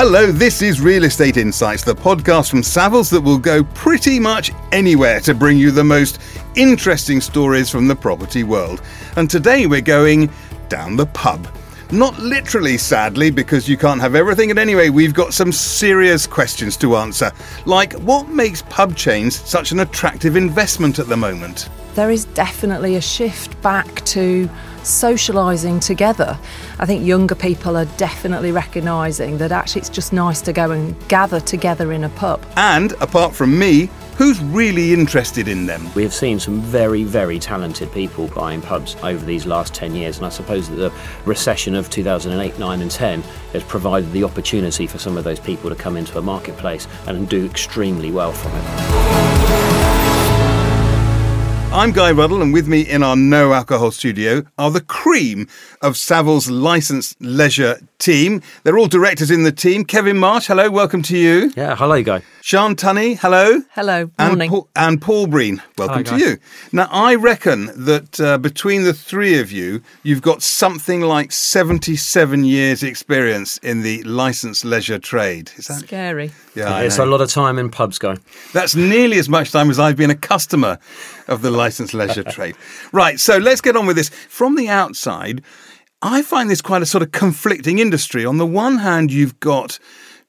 Hello, this is Real Estate Insights, the podcast from Savills that will go pretty much anywhere to bring you the most interesting stories from the property world. And today we're going down the pub. Not literally, sadly, because you can't have everything. And anyway, we've got some serious questions to answer. Like, what makes pub chains such an attractive investment at the moment? There is definitely a shift back to socialising together. I think younger people are definitely recognising that actually it's just nice to go and gather together in a pub. And apart from me, who's really interested in them? We have seen some very, very talented people buying pubs over these last 10 years, and I suppose that the recession of 2008, 9, and 10 has provided the opportunity for some of those people to come into a marketplace and do extremely well from it. I'm Guy Ruddle, and with me in our no alcohol studio are the cream of Savills licensed leisure team. They're all directors in the team. Kevin Marsh, hello, welcome to you. Yeah, hello, Guy. Sean Tunney, hello. Hello, And morning. Paul, and Paul Breen, welcome Hi, to you. Now, I reckon that uh, between the three of you, you've got something like 77 years' experience in the licensed leisure trade. Is that? Scary. Yeah, I it's a lot of time in pubs, Guy. That's nearly as much time as I've been a customer of the licensed leisure trade. Right, so let's get on with this. From the outside, I find this quite a sort of conflicting industry. On the one hand, you've got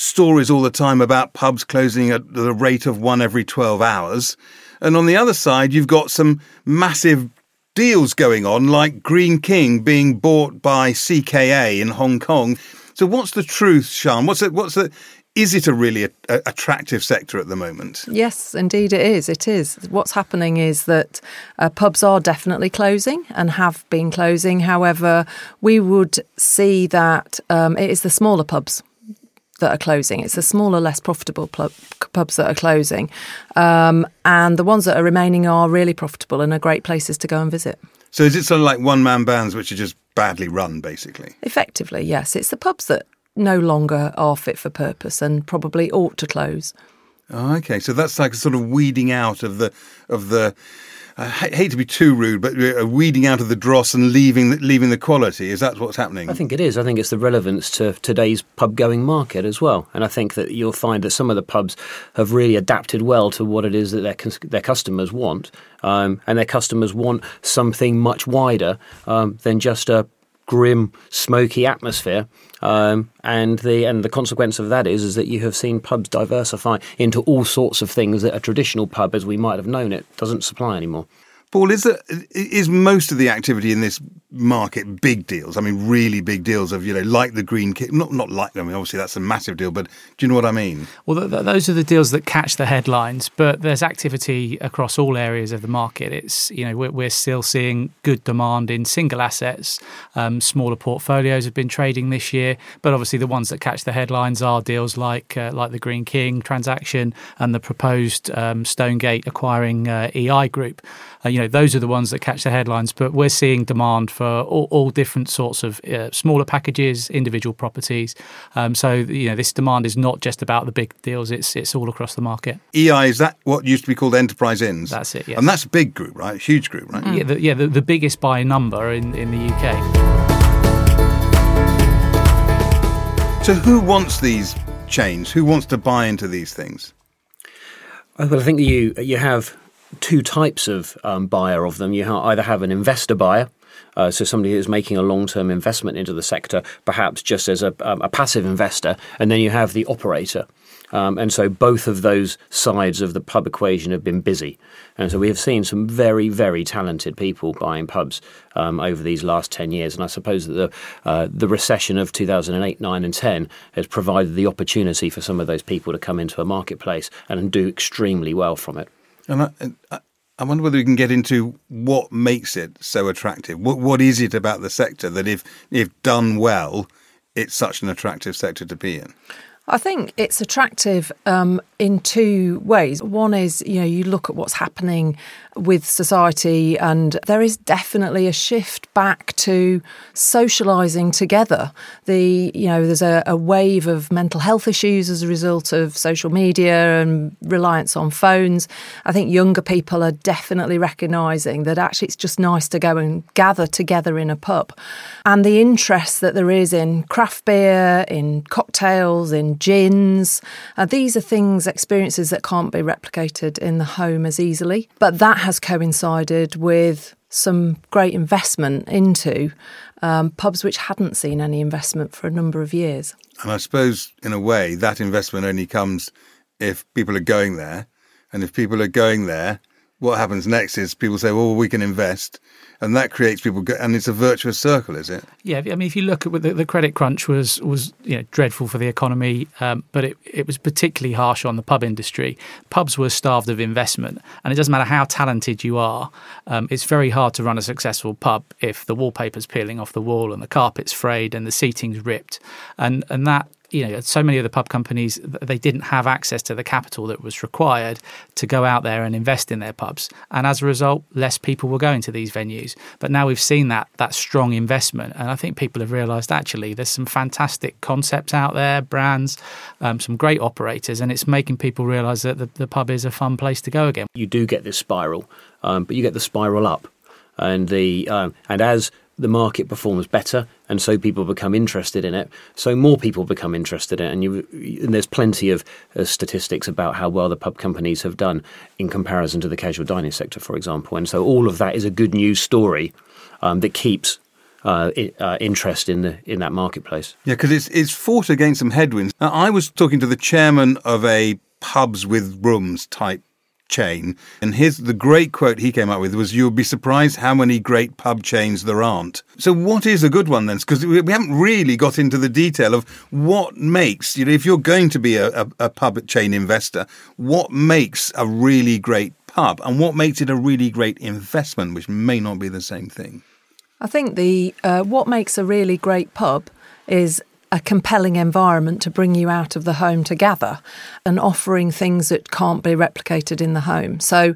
stories all the time about pubs closing at the rate of one every 12 hours. And on the other side, you've got some massive deals going on, like Greene King being bought by CKA in Hong Kong. So, what's the truth, Sean? What's it? What's the? Is it a really a, a- attractive sector at the moment? Yes, indeed it is. It is. What's happening is that uh, pubs are definitely closing and have been closing. However, we would see that um, it is the smaller pubs that are closing. It's the smaller, less profitable pub, pubs that are closing. Um, and the ones that are remaining are really profitable and are great places to go and visit. So, is it sort of like one man bands which are just badly run, basically? Effectively, yes. It's the pubs that no longer are fit for purpose and probably ought to close. Oh, okay, so that's like a sort of weeding out of the of the. I hate to be too rude, but uh, weeding out of the dross and leaving leaving the quality. Is that what's happening? I think it is. I think it's the relevance to today's pub going market as well. And I think that you'll find that some of the pubs have really adapted well to what it is that their, their customers want. Um, and their customers want something much wider um, than just a grim, smoky atmosphere. Um, and the and the consequence of that is is that you have seen pubs diversify into all sorts of things that a traditional pub, as we might have known it, doesn't supply anymore. Paul, is it, is most of the activity in this market big deals? I mean, really big deals of you know, like the Greene King. Not not like. I mean, obviously that's a massive deal, but do you know what I mean? Well, th- th- those are the deals that catch the headlines, but there's activity across all areas of the market. It's you know we're, we're still seeing good demand in single assets. Um, smaller portfolios have been trading this year, but obviously the ones that catch the headlines are deals like uh, like the Greene King transaction and the proposed um, Stonegate acquiring uh, EI Group. Uh, you know those are the ones that catch the headlines, but we're seeing demand for all, all different sorts of uh, smaller packages, individual properties. Um, so you know this demand is not just about the big deals; it's it's all across the market. EI is that what used to be called Enterprise Inns? That's it, yes. And that's a big group, right? A Huge group, right? Yeah, the, yeah, the, the biggest by number in, in the UK. So who wants these chains? Who wants to buy into these things? Well, I think you you have two types of um, buyer of them. You ha- either have an investor buyer, uh, so somebody who's making a long term investment into the sector, perhaps just as a, um, a passive investor, and then you have the operator. Um, and so both of those sides of the pub equation have been busy. And so we have seen some very, very talented people buying pubs um, over these last 10 years. And I suppose that the, uh, the recession of 2008, 9, and 10 has provided the opportunity for some of those people to come into a marketplace and do extremely well from it. And I, I, wonder whether we can get into what makes it so attractive. What what is it about the sector that, if if done well, it's such an attractive sector to be in? I think it's attractive um, in two ways. One is, you know, you look at what's happening with society, and there is definitely a shift back to socialising together. The, you know, there's a, a wave of mental health issues as a result of social media and reliance on phones. I think younger people are definitely recognising that actually it's just nice to go and gather together in a pub. And the interest that there is in craft beer, in cocktails, in gins, uh, these are things, experiences that can't be replicated in the home as easily. But that has coincided with some great investment into um, pubs which hadn't seen any investment for a number of years. And I suppose, in a way, that investment only comes if people are going there. And if people are going there, what happens next is people say, well, we can invest and that creates people, and it's a virtuous circle, is it? Yeah, I mean, if you look at the, the credit crunch was was you know, dreadful for the economy, um, but it, it was particularly harsh on the pub industry. Pubs were starved of investment, and it doesn't matter how talented you are, um, it's very hard to run a successful pub if the wallpaper's peeling off the wall and the carpet's frayed and the seating's ripped, and and that you know, so many of the pub companies they didn't have access to the capital that was required to go out there and invest in their pubs, and as a result, less people were going to these venues. But now we've seen that that strong investment, and I think people have realised actually there's some fantastic concepts out there, brands, um, some great operators, and it's making people realise that the, the, pub is a fun place to go again. You do get this spiral, um, but you get the spiral up, and the um, and as the market performs better, and so people become interested in it. So more people become interested in it, and, you, and there's plenty of uh, statistics about how well the pub companies have done in comparison to the casual dining sector, for example. And so all of that is a good news story um, that keeps uh, uh, interest in the in that marketplace. Yeah, because it's it's fought against some headwinds. Now, I was talking to the chairman of a pubs with rooms type chain. And his the great quote he came up with was, "You'll be surprised how many great pub chains there aren't." So, what is a good one then? Because we haven't really got into the detail of what makes you know if you're going to be a, a, a pub chain investor, what makes a really great pub, and what makes it a really great investment, which may not be the same thing. I think the uh, what makes a really great pub is a compelling environment to bring you out of the home to gather and offering things that can't be replicated in the home. So,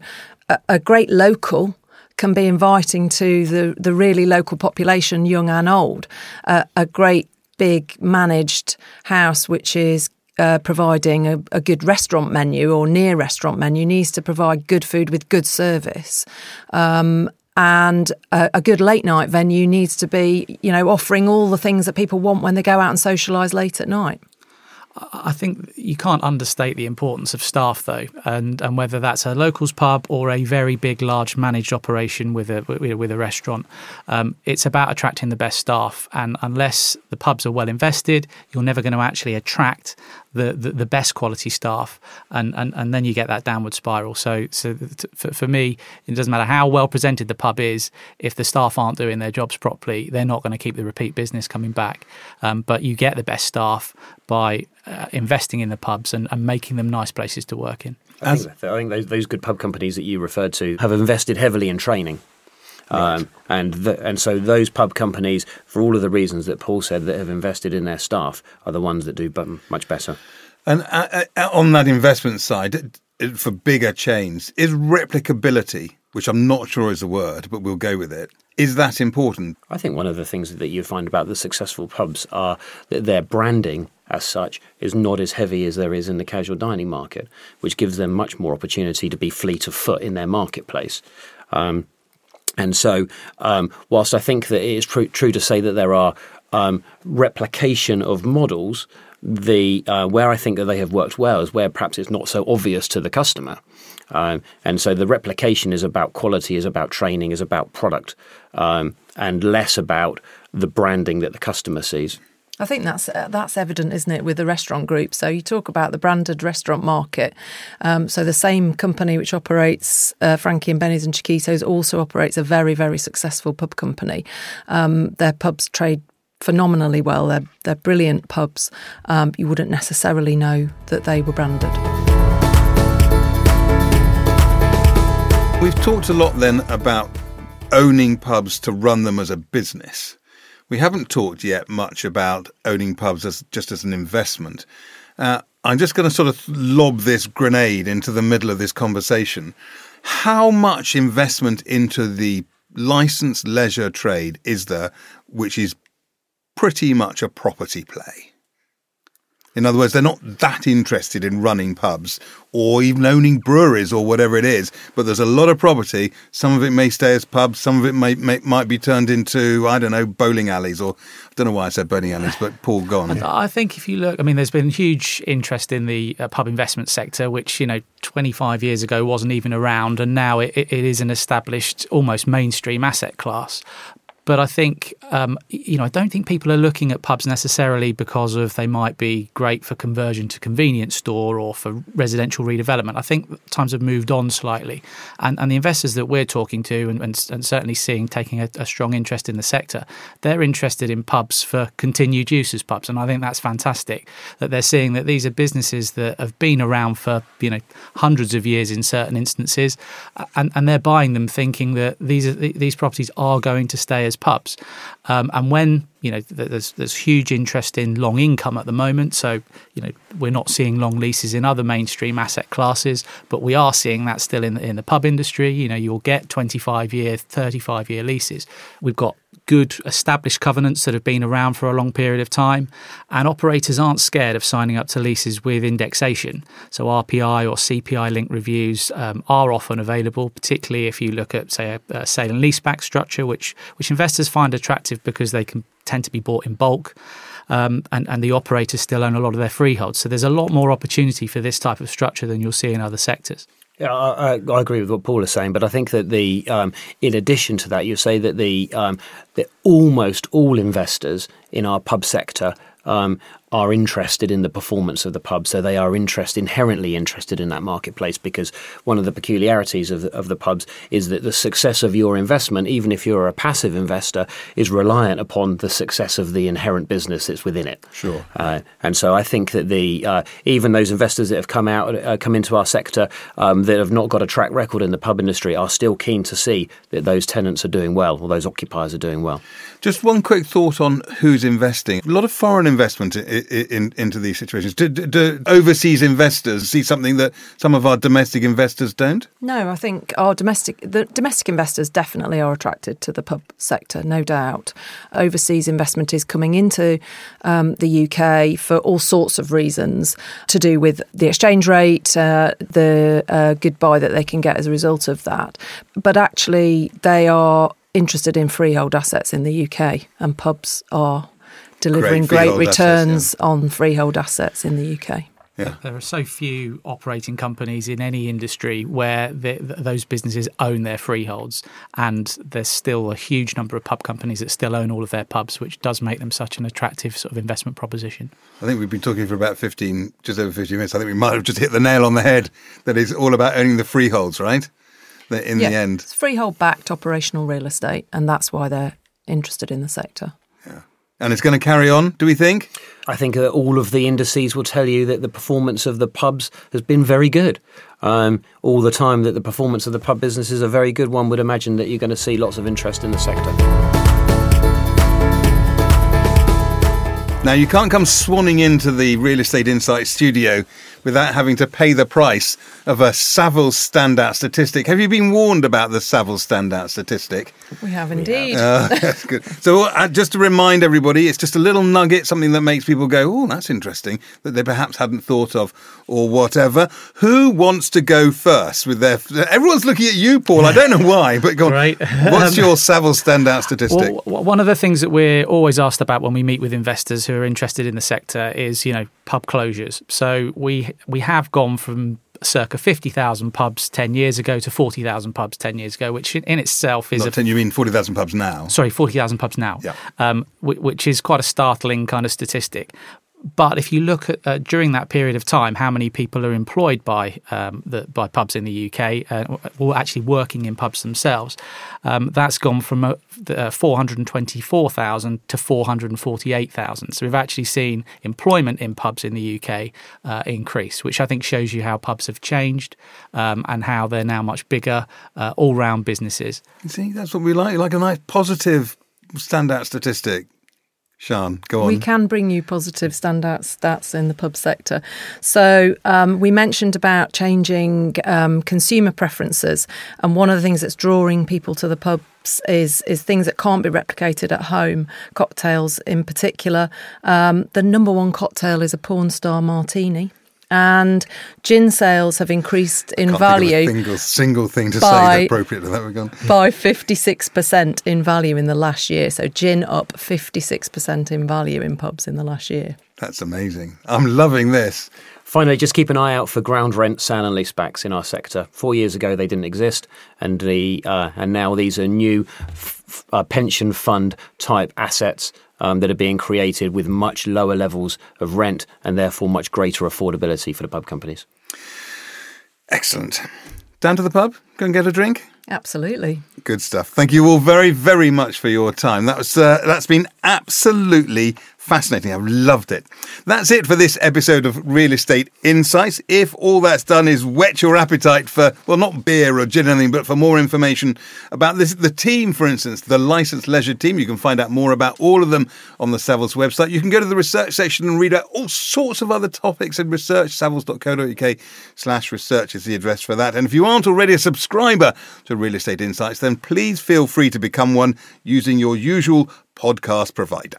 a, a great local can be inviting to the, the really local population, young and old. Uh, a great big managed house, which is uh, providing a, a, good restaurant menu or near restaurant menu, needs to provide good food with good service. Um, and a, a, good late night venue needs to be, you know, offering all the things that people want when they go out and socialise late at night. I think you can't understate the importance of staff, though, and and whether that's a locals pub or a very big, large managed operation with a with a restaurant, um, it's about attracting the best staff. And unless the pubs are well invested, you're never going to actually attract the, the, the, best quality staff, and, and, and then you get that downward spiral. So, so for, for me, it doesn't matter how well presented the pub is, if the staff aren't doing their jobs properly, they're not going to keep the repeat business coming back. Um, but you get the best staff by uh, investing in the pubs and, and making them nice places to work in. I think, I think those, those good pub companies that you referred to have invested heavily in training. Right. Um, and and so those pub companies, for all of the reasons that Paul said, that have invested in their staff, are the ones that do much better. And uh, uh, on that investment side, for bigger chains, is replicability, which I'm not sure is a word, but we'll go with it. Is that important? I think one of the things that you find about the successful pubs are that their branding as such is not as heavy as there is in the casual dining market, which gives them much more opportunity to be fleet of foot in their marketplace. Um, and so, um, whilst I think that it is true, to say that there are um, replication of models, the uh, where I think that they have worked well is where perhaps it's not so obvious to the customer. Um, and so the replication is about quality, is about training, is about product, um, and less about the branding that the customer sees. I think that's uh, that's evident, isn't it, with the restaurant group? So you talk about the branded restaurant market. Um, so the same company which operates uh, Frankie and Benny's and Chiquitos also operates a very very successful pub company. Um, their pubs trade phenomenally well. They're they're brilliant pubs. Um, you wouldn't necessarily know that they were branded. We've talked a lot then about owning pubs to run them as a business. We haven't talked yet much about owning pubs as just as an investment. Uh, I'm just going to sort of lob this grenade into the middle of this conversation. How much investment into the licensed leisure trade is there, which is pretty much a property play? In other words, they're not that interested in running pubs or even owning breweries or whatever it is, but there's a lot of property. Some of it may stay as pubs, some of it may, may might be turned into, I don't know, bowling alleys or I don't know why I said bowling alleys, but Paul gone. I think if you look, I mean, there's been huge interest in the uh, pub investment sector, which, you know, 25 years ago wasn't even around, and now it, it is an established, almost mainstream asset class. But I think, um, you know, I don't think people are looking at pubs necessarily because of they might be great for conversion to convenience store or for residential redevelopment. I think times have moved on slightly, and, and the investors that we're talking to and, and, and certainly seeing taking a, a, strong interest in the sector, they're interested in pubs for continued use as pubs, and I think that's fantastic that they're seeing that these are businesses that have been around for you know hundreds of years in certain instances, and, and they're buying them thinking that these are, these properties are going to stay as pubs. Um, and when you know there's there's huge interest in long income at the moment, so you know we're not seeing long leases in other mainstream asset classes, but we are seeing that still in in the pub industry. You know you'll get 25 year, 35 year leases. We've got good established covenants that have been around for a long period of time, and operators aren't scared of signing up to leases with indexation. So RPI or CPI linked reviews um, are often available, particularly if you look at say a, a sale and leaseback structure, which which investors find attractive because they can tend to be bought in bulk. Um, and, and the operators still own a lot of their freeholds. So there's a lot more opportunity for this type of structure than you'll see in other sectors. Yeah, I, I, agree with what Paul is saying, but I think that the, um, in addition to that, you say that the, um, almost all investors in our pub sector um, are interested in the performance of the pub, so they are interest inherently interested in that marketplace because one of the peculiarities of the, of the pubs is that the success of your investment, even if you're a passive investor, is reliant upon the success of the inherent business that's within it. Sure. Uh, and so I think that the uh, even those investors that have come out, uh, come into our sector um, that have not got a track record in the pub industry are still keen to see that those tenants are doing well or those occupiers are doing well. Just one quick thought on who's investing. A lot of foreign investment in, in, into these situations. Do, do, do, overseas investors see something that some of our domestic investors don't? No, I think our domestic the domestic investors definitely are attracted to the pub sector, no doubt. Overseas investment is coming into um, the UK for all sorts of reasons to do with the exchange rate, uh, the uh, good buy that they can get as a result of that. But actually, they are interested in freehold assets in the UK, and pubs are delivering great, great returns assets, yeah. on freehold assets in the UK. Yeah. There are so few operating companies in any industry where the, those businesses own their freeholds, and there's still a huge number of pub companies that still own all of their pubs, which does make them such an attractive sort of investment proposition. I think we've been talking for about 15, just over 15 minutes. I think we might have just hit the nail on the head that it's all about owning the freeholds, right? in yeah, the end. It's freehold backed operational real estate, and that's why they're interested in the sector. Yeah. And it's going to carry on, do we think? I think that all of the indices will tell you that the performance of the pubs has been very good. Um, all the time that the performance of the pub business is a very good, one would imagine that you're going to see lots of interest in the sector. Now, you can't come swanning into the Real Estate Insight studio without having to pay the price of a Savills standout statistic. Have you been warned about the Savills standout statistic? We have indeed. Uh, that's good. So, uh, just to remind everybody, it's just a little nugget, something that makes people go, oh, that's interesting, that they perhaps hadn't thought of, or whatever. Who wants to go first with their. Everyone's looking at you, Paul. I don't know why, but go on. Right. What's your Savills standout statistic? Well, one of the things that we're always asked about when we meet with investors who are interested in the sector is, you know, pub closures. So, we we have gone from circa 50,000 pubs 10 years ago to 40,000 pubs 10 years ago, which in, itself is. Not 10, you mean 40,000 pubs now? Sorry, 40,000 pubs now, yeah. Um, which is quite a startling kind of statistic. But if you look at uh, during that period of time, how many people are employed by um, the, by pubs in the UK, uh, or actually working in pubs themselves, um, that's gone from uh, uh 424,000 to 448,000. So we've actually seen employment in pubs in the UK uh, increase, which I think shows you how pubs have changed um, and how they're now much bigger, uh, all-round businesses. You see, that's what we like. like a nice positive standout statistic. Sean, go on. We can bring you positive standout stats in the pub sector. So um, we mentioned about changing um, consumer preferences, and one of the things that's drawing people to the pubs is is things that can't be replicated at home. Cocktails, in particular, um, the number one cocktail is a porn star martini. And gin sales have increased in Can't value Think of a single, single thing to by- say appropriate to that. We're gone. by 56% in value in the last year. So gin up 56% in value in pubs in the last year. That's amazing. I'm loving this. Finally, just keep an eye out for ground rent sale and leasebacks in our sector. Four years ago, they didn't exist, and the uh, and now these are new f- f- uh, pension fund type assets um, that are being created with much lower levels of rent and therefore much greater affordability for the pub companies. Excellent. Down to the pub, go and get a drink. Absolutely. Good stuff. Thank you all very, very much for your time. That was uh, that's been absolutely fascinating. I've loved it. That's it for this episode of Real Estate Insights. If all that's done is whet your appetite for well, not beer or gin or anything, but for more information about this, the team, for instance, the Licensed Leisure Team, you can find out more about all of them on the Savills website. You can go to the research section and read out all sorts of other topics and research. Savills.co.uk slash research is the address for that. And if you aren't already a subscriber to Real Estate Insights, then please feel free to become one using your usual podcast provider.